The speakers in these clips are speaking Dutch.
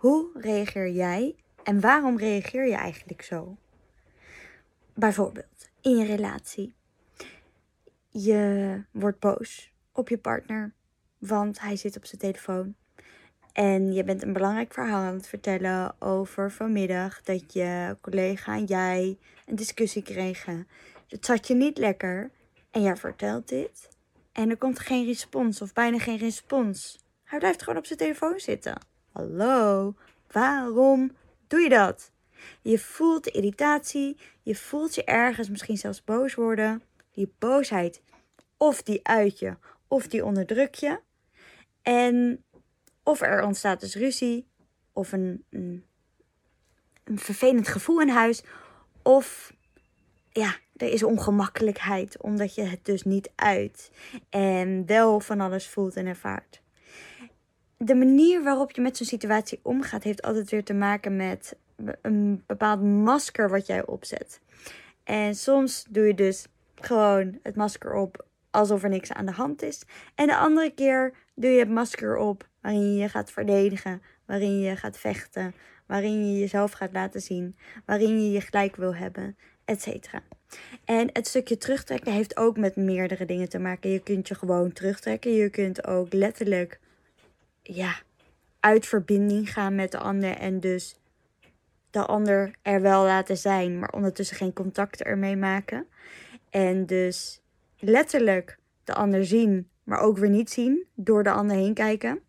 Hoe reageer jij en waarom reageer je eigenlijk zo? Bijvoorbeeld in je relatie. Je wordt boos op je partner, want hij zit op zijn telefoon. En je bent een belangrijk verhaal aan het vertellen over vanmiddag dat je collega en jij een discussie kregen. Het zat je niet lekker en jij vertelt dit. En er komt geen respons of bijna geen respons. Hij blijft gewoon op zijn telefoon zitten. Hallo, waarom doe je dat? Je voelt de irritatie, je voelt je ergens misschien zelfs boos worden. Die boosheid, of die uit je, of die onderdruk je. En of er ontstaat dus ruzie, of een, een, een vervelend gevoel in huis, of ja, er is ongemakkelijkheid omdat je het dus niet uit en wel van alles voelt en ervaart. De manier waarop je met zo'n situatie omgaat heeft altijd weer te maken met een bepaald masker wat jij opzet. En soms doe je dus gewoon het masker op alsof er niks aan de hand is. En de andere keer doe je het masker op waarin je je gaat verdedigen, waarin je gaat vechten, waarin je jezelf gaat laten zien, waarin je je gelijk wil hebben, etc. En het stukje terugtrekken heeft ook met meerdere dingen te maken. Je kunt je gewoon terugtrekken. Je kunt ook letterlijk ja, uit verbinding gaan met de ander en dus de ander er wel laten zijn, maar ondertussen geen contact ermee maken. En dus letterlijk de ander zien, maar ook weer niet zien, door de ander heen kijken.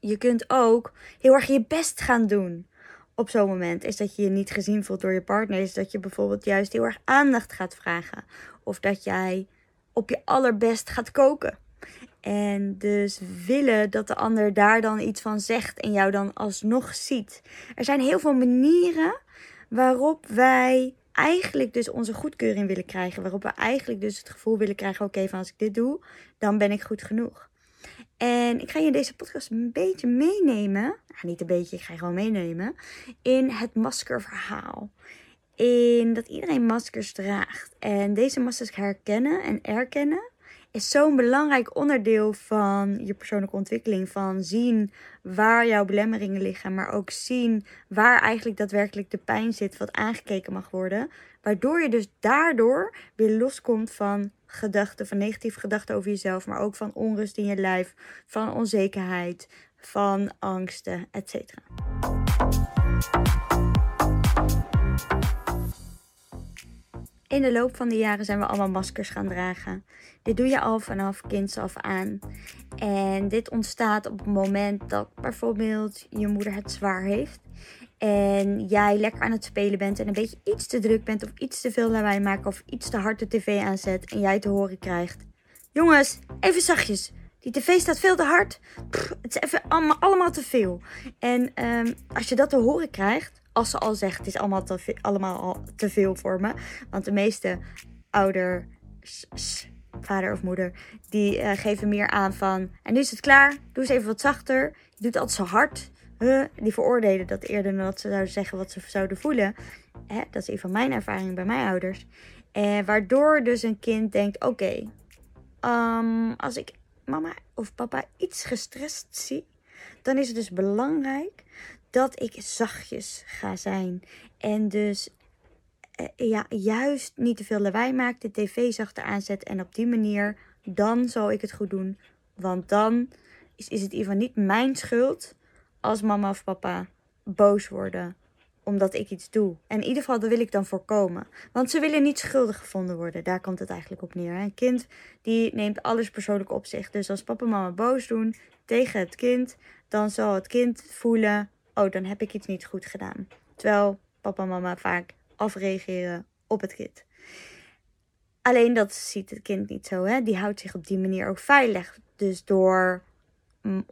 Je kunt ook heel erg je best gaan doen op zo'n moment. Is dat je je niet gezien voelt door je partner. Is dat je bijvoorbeeld juist heel erg aandacht gaat vragen. Of dat jij op je allerbest gaat koken. En dus willen dat de ander daar dan iets van zegt en jou dan alsnog ziet. Er zijn heel veel manieren waarop wij eigenlijk dus onze goedkeuring willen krijgen. Waarop we eigenlijk dus het gevoel willen krijgen: oké, van als ik dit doe, dan ben ik goed genoeg. En ik ga je in deze podcast een beetje meenemen. Nou, niet een beetje, ik ga je gewoon meenemen. In het maskerverhaal. In dat iedereen maskers draagt. En deze maskers herkennen en erkennen is zo'n belangrijk onderdeel van je persoonlijke ontwikkeling. Van zien waar jouw belemmeringen liggen, maar ook zien waar eigenlijk daadwerkelijk de pijn zit, wat aangekeken mag worden. Waardoor je dus daardoor weer loskomt van gedachten, van negatieve gedachten over jezelf, maar ook van onrust in je lijf, van onzekerheid, van angsten, etc. In de loop van de jaren zijn we allemaal maskers gaan dragen. Dit doe je al vanaf kinds af aan. En dit ontstaat op het moment dat bijvoorbeeld je moeder het zwaar heeft. En jij lekker aan het spelen bent en een beetje iets te druk bent of iets te veel lawaai maken of iets te hard de tv aanzet en jij te horen krijgt. Jongens, even zachtjes. Die tv staat veel te hard. het is even allemaal, allemaal te veel. En um, als je dat te horen krijgt, als ze al zegt, het is allemaal te, allemaal al te veel voor me. Want de meeste ouder, vader of moeder, die uh, geven meer aan van... En nu is het klaar, doe eens even wat zachter. Je doet altijd zo hard. Die veroordelen dat eerder dan dat ze zouden zeggen wat ze zouden voelen. Hè? Dat is een van mijn ervaringen bij mijn ouders. En waardoor dus een kind denkt, oké, um, als ik mama of papa iets gestrest zie... Dan is het dus belangrijk dat ik zachtjes ga zijn. En dus eh, ja, juist niet te veel lawaai maak, de tv zachter aanzet. En op die manier, dan zal ik het goed doen. Want dan is, is het in ieder geval niet mijn schuld als mama of papa boos worden omdat ik iets doe. En in ieder geval, dat wil ik dan voorkomen. Want ze willen niet schuldig gevonden worden. Daar komt het eigenlijk op neer. Een kind die neemt alles persoonlijk op zich. Dus als papa en mama boos doen tegen het kind, dan zal het kind voelen: oh, dan heb ik iets niet goed gedaan. Terwijl papa en mama vaak afreageren op het kind. Alleen dat ziet het kind niet zo. Hè? Die houdt zich op die manier ook veilig. Dus door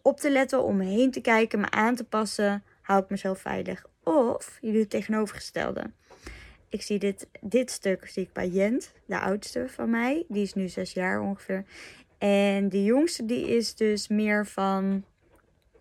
op te letten, om me heen te kijken, me aan te passen, hou ik mezelf veilig. Of je doet het tegenovergestelde. Ik zie dit, dit stuk zie ik bij Jent, de oudste van mij. Die is nu zes jaar ongeveer. En de jongste die is dus meer van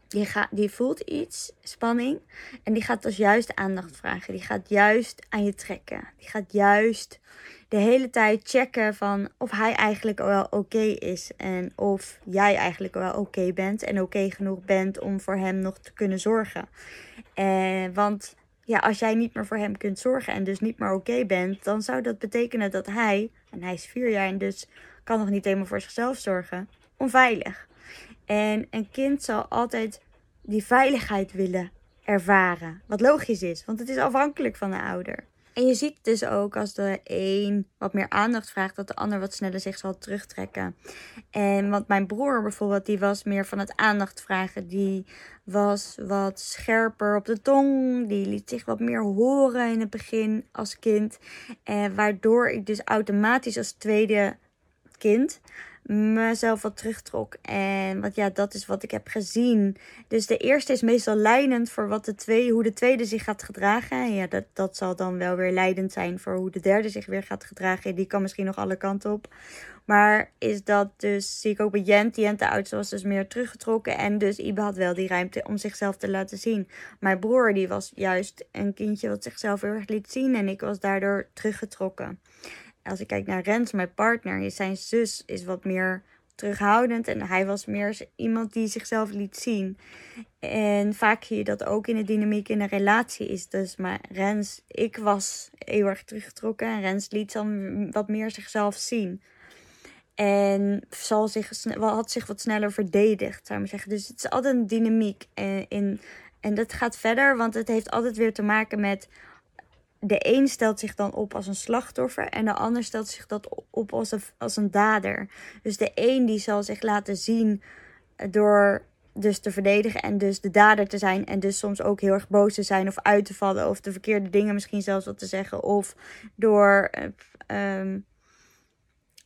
die, gaat, die voelt iets, spanning. En die gaat dus juist aandacht vragen. Die gaat juist aan je trekken. Die gaat juist de hele tijd checken van of hij eigenlijk wel oké is. En of jij eigenlijk wel oké bent. En oké genoeg bent om voor hem nog te kunnen zorgen. En, want ja, als jij niet meer voor hem kunt zorgen en dus niet meer oké bent, dan zou dat betekenen dat hij, en hij is vier jaar en dus kan nog niet helemaal voor zichzelf zorgen, onveilig. En een kind zal altijd die veiligheid willen ervaren. Wat logisch is, want het is afhankelijk van de ouder. En je ziet dus ook als de een wat meer aandacht vraagt, dat de ander wat sneller zich zal terugtrekken. En want mijn broer bijvoorbeeld, die was meer van het aandacht vragen. Die was wat scherper op de tong. Die liet zich wat meer horen in het begin als kind. En waardoor ik dus automatisch als tweede kind mezelf wat terugtrok. En wat ja, dat is wat ik heb gezien. Dus de eerste is meestal leidend voor wat de tweede, hoe de tweede zich gaat gedragen. En ja, dat, dat zal dan wel weer leidend zijn voor hoe de derde zich weer gaat gedragen. Die kan misschien nog alle kanten op. Maar is dat dus, zie ik ook bij Jent. Jent de oudste was dus meer teruggetrokken. En dus Ibe had wel die ruimte om zichzelf te laten zien. Mijn broer die was juist een kindje wat zichzelf heel erg liet zien. En ik was daardoor teruggetrokken als ik kijk naar Rens, mijn partner, zijn zus is wat meer terughoudend. En hij was meer iemand die zichzelf liet zien. En vaak zie je dat ook in de dynamiek in een relatie is. Dus maar Rens, ik was heel erg teruggetrokken. En Rens liet dan wat meer zichzelf zien. En zal zich, had zich wat sneller verdedigd, zou ik maar zeggen. Dus het is altijd een dynamiek. En, in, en dat gaat verder, want het heeft altijd weer te maken met de een stelt zich dan op als een slachtoffer en de ander stelt zich dat op als een, als een dader. Dus de een die zal zich laten zien door dus te verdedigen en dus de dader te zijn en dus soms ook heel erg boos te zijn of uit te vallen of de verkeerde dingen misschien zelfs wat te zeggen of door uh,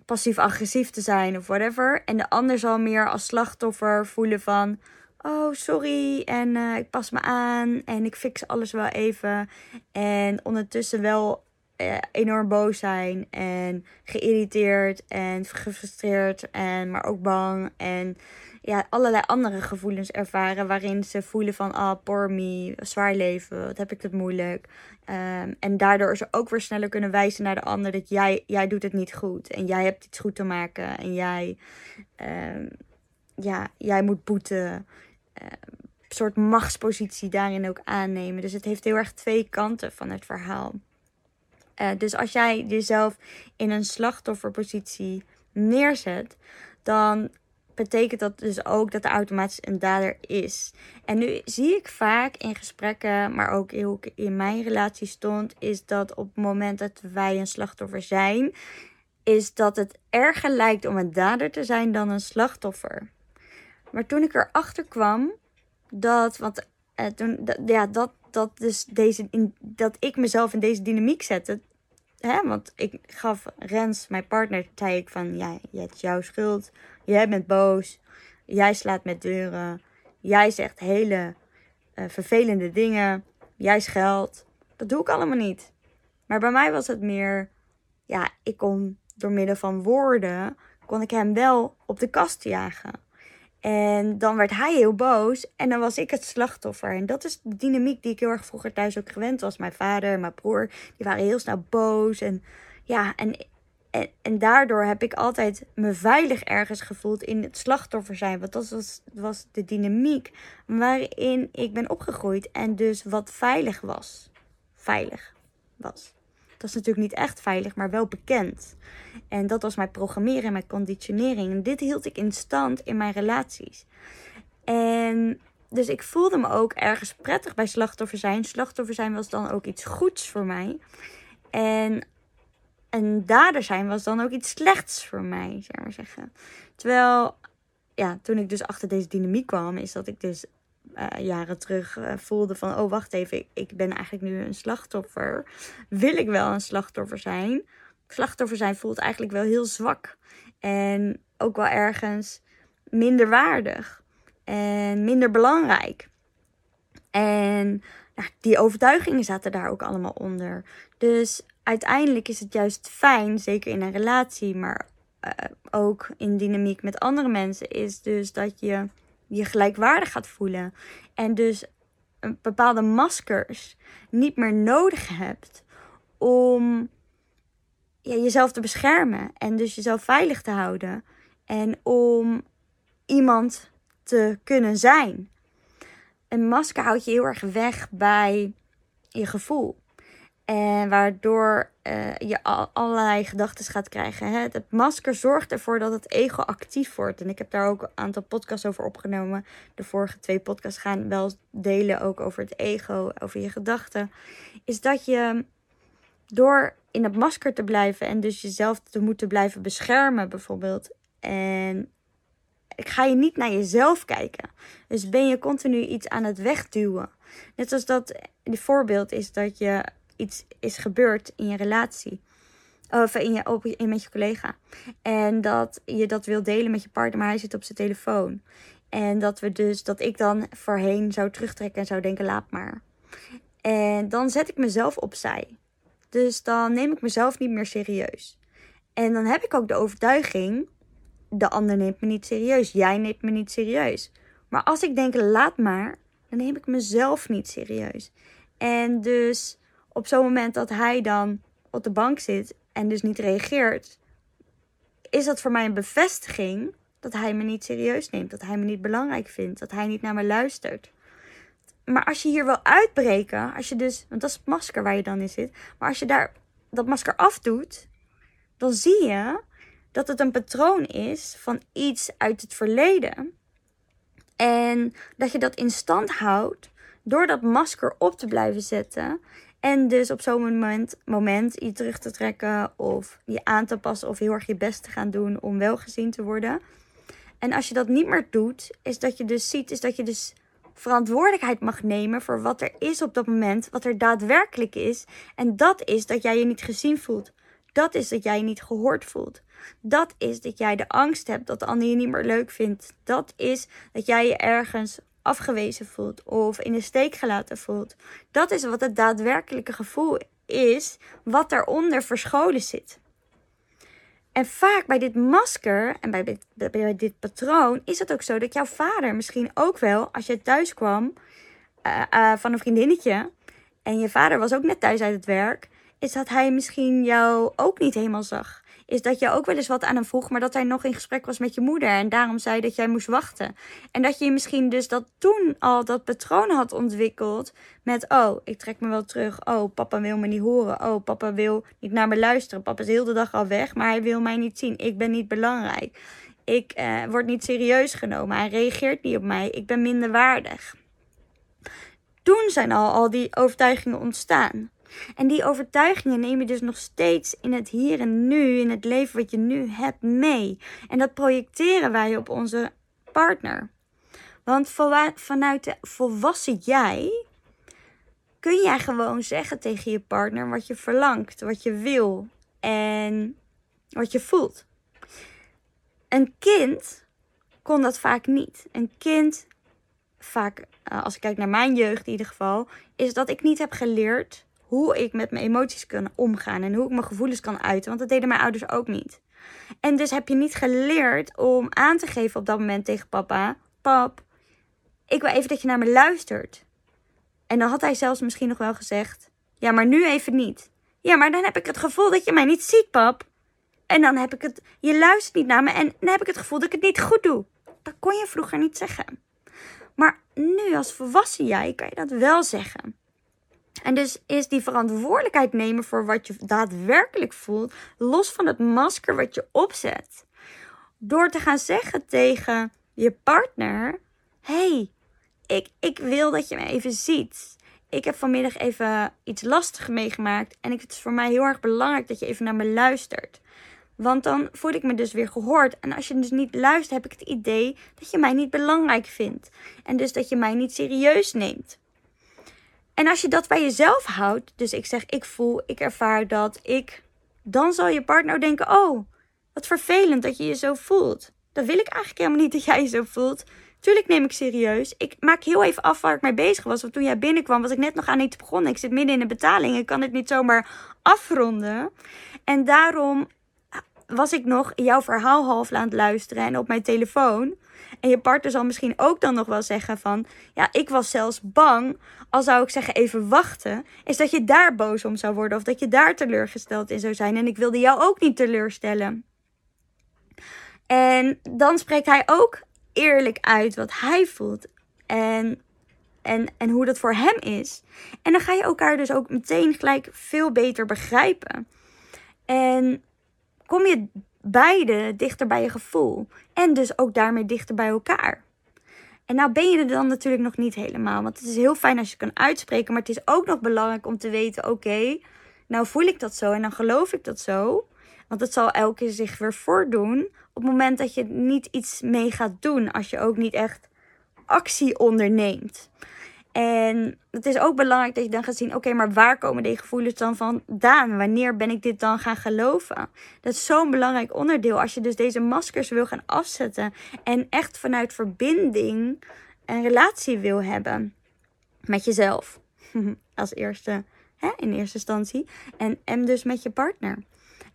passief-agressief te zijn of whatever. En de ander zal meer als slachtoffer voelen van oh sorry en uh, ik pas me aan en ik fix alles wel even. En ondertussen wel uh, enorm boos zijn en geïrriteerd en gefrustreerd en maar ook bang en ja, allerlei andere gevoelens ervaren waarin ze voelen van ah, oh, poor me, zwaar leven, wat heb ik het moeilijk. Um, en daardoor ze ook weer sneller kunnen wijzen naar de ander dat jij, jij doet het niet goed en jij hebt iets goed te maken en jij, um, ja, jij moet boeten soort machtspositie daarin ook aannemen. Dus het heeft heel erg twee kanten van het verhaal. Uh, dus als jij jezelf in een slachtofferpositie neerzet, dan betekent dat dus ook dat er automatisch een dader is. En nu zie ik vaak in gesprekken, maar ook in mijn relatie stond, is dat op het moment dat wij een slachtoffer zijn, is dat het erger lijkt om een dader te zijn dan een slachtoffer. Maar toen ik erachter kwam dat, want uh, toen, ja, dat, dat, dus deze, in, dat ik mezelf in deze dynamiek zette. Hè, want ik gaf Rens, mijn partner, zei ik van, ja, het is jouw schuld. Jij bent boos. Jij slaat met deuren. Jij zegt hele uh, vervelende dingen. Jij scheldt. Dat doe ik allemaal niet. Maar bij mij was het meer, ja, ik kon door middel van woorden, kon ik hem wel op de kast jagen. En dan werd hij heel boos en dan was ik het slachtoffer. En dat is de dynamiek die ik heel erg vroeger thuis ook gewend was. Mijn vader en mijn broer, die waren heel snel boos. En ja, en, en, en daardoor heb ik altijd me veilig ergens gevoeld in het slachtoffer zijn. Want dat was, was de dynamiek waarin ik ben opgegroeid. En dus wat veilig was. Veilig was. Dat is natuurlijk niet echt veilig, maar wel bekend. En dat was mijn programmeren en mijn conditionering. En dit hield ik in stand in mijn relaties. En dus ik voelde me ook ergens prettig bij slachtoffer zijn. Slachtoffer zijn was dan ook iets goeds voor mij. En een dader zijn was dan ook iets slechts voor mij, zeg maar zeggen. Terwijl, ja, toen ik dus achter deze dynamiek kwam, is dat ik dus uh, jaren terug uh, voelde van, oh wacht even, ik, ben eigenlijk nu een slachtoffer. Wil ik wel een slachtoffer zijn? Slachtoffer zijn voelt eigenlijk wel heel zwak. En ook wel ergens minder waardig. En minder belangrijk. En die overtuigingen zaten daar ook allemaal onder. Dus uiteindelijk is het juist fijn, zeker in een relatie, maar uh, ook in dynamiek met andere mensen, is dus dat je je gelijkwaardig gaat voelen. En dus bepaalde maskers niet meer nodig hebt om ja, jezelf te beschermen. En dus jezelf veilig te houden. En om iemand te kunnen zijn. Een masker houdt je heel erg weg bij je gevoel. En waardoor uh, je al, allerlei gedachten gaat krijgen. Hè? Het masker zorgt ervoor dat het ego actief wordt. En ik heb daar ook een aantal podcasts over opgenomen. De vorige twee podcasts gaan wel delen ook over het ego, over je gedachten. Is dat je door in het masker te blijven en dus jezelf te moeten blijven beschermen, bijvoorbeeld. En ga je niet naar jezelf kijken. Dus ben je continu iets aan het wegduwen. Net als dat, het voorbeeld is dat je iets is gebeurd in je relatie. Of in je, in, met je collega. En dat je dat wil delen met je partner, maar hij zit op zijn telefoon. En dat we dus, dat ik dan voorheen zou terugtrekken en zou denken, laat maar. En dan zet ik mezelf opzij. Dus dan neem ik mezelf niet meer serieus. En dan heb ik ook de overtuiging, de ander neemt me niet serieus. Jij neemt me niet serieus. Maar als ik denk, laat maar, dan neem ik mezelf niet serieus. En dus op zo'n moment dat hij dan op de bank zit en dus niet reageert, is dat voor mij een bevestiging dat hij me niet serieus neemt, dat hij me niet belangrijk vindt, dat hij niet naar me luistert. Maar als je hier wil uitbreken, als je dus, want dat is het masker waar je dan in zit, maar als je daar dat masker afdoet, dan zie je dat het een patroon is van iets uit het verleden. En dat je dat in stand houdt door dat masker op te blijven zetten en dus op zo'n moment, moment je terug te trekken of je aan te passen of heel erg je best te gaan doen om wel gezien te worden. En als je dat niet meer doet, is dat je dus ziet, is dat je dus verantwoordelijkheid mag nemen voor wat er is op dat moment, wat er daadwerkelijk is. En dat is dat jij je niet gezien voelt. Dat is dat jij je niet gehoord voelt. Dat is dat jij de angst hebt dat de ander je niet meer leuk vindt. Dat is dat jij je ergens afgewezen voelt of in de steek gelaten voelt. Dat is wat het daadwerkelijke gevoel is, wat daaronder verscholen zit. En vaak bij dit masker en bij dit, bij dit patroon is het ook zo dat jouw vader misschien ook wel, als je thuis kwam uh, uh, van een vriendinnetje en je vader was ook net thuis uit het werk, is dat hij misschien jou ook niet helemaal zag is dat je ook wel eens wat aan hem vroeg, maar dat hij nog in gesprek was met je moeder en daarom zei dat jij moest wachten. En dat je misschien dus dat toen al dat patroon had ontwikkeld met, oh, ik trek me wel terug, oh, papa wil me niet horen, oh, papa wil niet naar me luisteren, papa is heel de dag al weg, maar hij wil mij niet zien, ik ben niet belangrijk. Ik eh, word niet serieus genomen, hij reageert niet op mij, ik ben minder waardig. Toen zijn al, al die overtuigingen ontstaan. En die overtuigingen neem je dus nog steeds in het hier en nu, in het leven wat je nu hebt, mee. En dat projecteren wij op onze partner. Want vanuit de volwassen jij kun jij gewoon zeggen tegen je partner wat je verlangt, wat je wil en wat je voelt. Een kind kon dat vaak niet. Een kind, vaak eh, als ik kijk naar mijn jeugd in ieder geval, is dat ik niet heb geleerd hoe ik met mijn emoties kan omgaan en hoe ik mijn gevoelens kan uiten. Want dat deden mijn ouders ook niet. En dus heb je niet geleerd om aan te geven op dat moment tegen papa: Pap, ik wil even dat je naar me luistert. En dan had hij zelfs misschien nog wel gezegd: Ja, maar nu even niet. Ja, maar dan heb ik het gevoel dat je mij niet ziet, pap. En dan heb ik het, je luistert niet naar me en dan heb ik het gevoel dat ik het niet goed doe. Dat kon je vroeger niet zeggen. Maar nu als volwassen jij kan je dat wel zeggen. En dus is die verantwoordelijkheid nemen voor wat je daadwerkelijk voelt, los van het masker wat je opzet. Door te gaan zeggen tegen je partner: hey, ik, ik wil dat je me even ziet. Ik heb vanmiddag even iets lastigs meegemaakt. En het is voor mij heel erg belangrijk dat je even naar me luistert. Want dan voel ik me dus weer gehoord. En als je dus niet luistert, heb ik het idee dat je mij niet belangrijk vindt. En dus dat je mij niet serieus neemt. En als je dat bij jezelf houdt, dus ik zeg ik voel, ik ervaar dat, ik, dan zal je partner denken: oh, wat vervelend dat je je zo voelt. Dat wil ik eigenlijk helemaal niet dat jij je zo voelt. Tuurlijk neem ik serieus. Ik maak heel even af waar ik mee bezig was. Want toen jij binnenkwam, was ik net nog aan iets begonnen. Ik zit midden in de betaling. Ik kan het niet zomaar afronden. En daarom was ik nog jouw verhaal half aan het luisteren en op mijn telefoon. En je partner zal misschien ook dan nog wel zeggen van, ja, ik was zelfs bang, al zou ik zeggen even wachten, is dat je daar boos om zou worden of dat je daar teleurgesteld in zou zijn. En ik wilde jou ook niet teleurstellen. En dan spreekt hij ook eerlijk uit wat hij voelt. En en, en hoe dat voor hem is. En dan ga je elkaar dus ook meteen gelijk veel beter begrijpen. En kom je beide dichter bij je gevoel. En dus ook daarmee dichter bij elkaar. En nou ben je er dan natuurlijk nog niet helemaal. Want het is heel fijn als je kan uitspreken. Maar het is ook nog belangrijk om te weten: oké, nou voel ik dat zo en dan geloof ik dat zo. Want het zal elke zich weer voordoen op het moment dat je niet iets mee gaat doen. Als je ook niet echt actie onderneemt. En het is ook belangrijk dat je dan gaat zien: oké, maar waar komen die gevoelens dan vandaan? Wanneer ben ik dit dan gaan geloven? Dat is zo'n belangrijk onderdeel. Als je dus deze maskers wil gaan afzetten en echt vanuit verbinding een relatie wil hebben met jezelf. Als eerste, hè, in eerste instantie. En, en dus met je partner.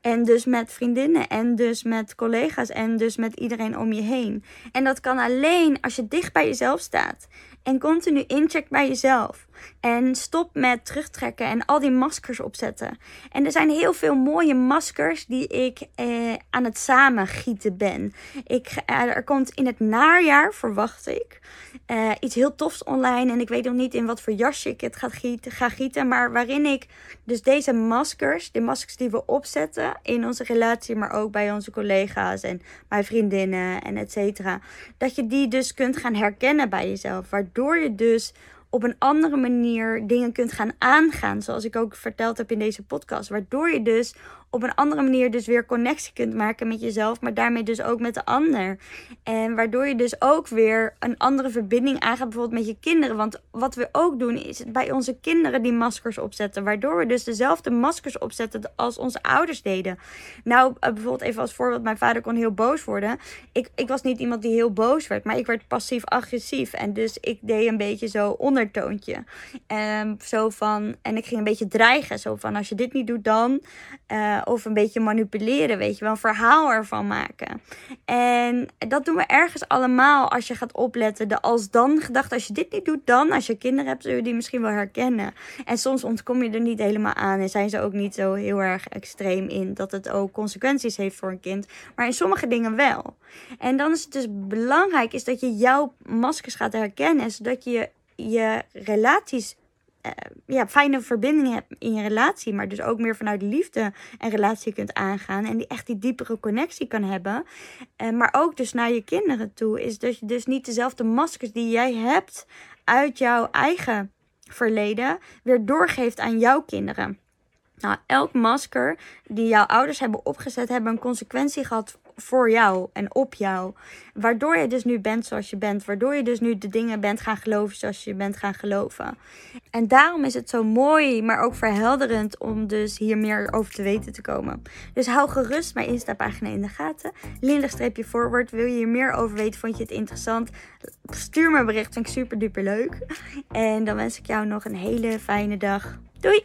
En dus met vriendinnen en dus met collega's en dus met iedereen om je heen. En dat kan alleen als je dicht bij jezelf staat. En continu incheck bij jezelf. En stop met terugtrekken en al die maskers opzetten. En er zijn heel veel mooie maskers die ik eh, aan het samengieten ben. Ik, eh, er komt in het najaar, verwacht ik, eh, iets heel tofs online. En ik weet nog niet in wat voor jasje ik het ga gieten, ga gieten. Maar waarin ik dus deze maskers, de maskers die we opzetten in onze relatie, maar ook bij onze collega's en bij vriendinnen en et cetera. Dat je die dus kunt gaan herkennen bij jezelf. Waardoor je dus op een andere manier dingen kunt gaan aangaan. Zoals ik ook verteld heb in deze podcast. Waardoor je dus op een andere manier dus weer connectie kunt maken met jezelf, maar daarmee dus ook met de ander. En waardoor je dus ook weer een andere verbinding aangaat, bijvoorbeeld met je kinderen. Want wat we ook doen, is bij onze kinderen die maskers opzetten. Waardoor we dus dezelfde maskers opzetten als onze ouders deden. Nou, eh, bijvoorbeeld even als voorbeeld, mijn vader kon heel boos worden. Ik, ik was niet iemand die heel boos werd, maar ik werd passief-agressief. En dus ik deed een beetje zo ondertoontje. Um, zo van, en ik ging een beetje dreigen. Zo van, als je dit niet doet dan... Uh, of een beetje manipuleren, weet je wel, een verhaal ervan maken. En dat doen we ergens allemaal als je gaat opletten. De als dan gedachte, als je dit niet doet, dan. Als je kinderen hebt, zul je die misschien wel herkennen. En soms ontkom je er niet helemaal aan en zijn ze ook niet zo heel erg extreem in dat het ook consequenties heeft voor een kind. Maar in sommige dingen wel. En dan is het dus belangrijk is dat je jouw maskers gaat herkennen, zodat je je relaties ja, fijne verbinding hebt in je relatie, maar dus ook meer vanuit liefde en relatie kunt aangaan en die echt die diepere connectie kan hebben. Uh, maar ook dus naar je kinderen toe is dat je dus niet dezelfde maskers die jij hebt uit jouw eigen verleden weer doorgeeft aan jouw kinderen. Nou, elk masker die jouw ouders hebben opgezet, hebben een consequentie gehad voor jou en op jou. Waardoor je dus nu bent zoals je bent. Waardoor je dus nu de dingen bent gaan geloven zoals je bent gaan geloven. En daarom is het zo mooi, maar ook verhelderend om dus hier meer over te weten te komen. Dus hou gerust mijn Insta-pagina in de gaten. Linda-forward. Wil je hier meer over weten? Vond je het interessant? Stuur me een bericht. Vind ik super duper leuk. En dan wens ik jou nog een hele fijne dag. Doei!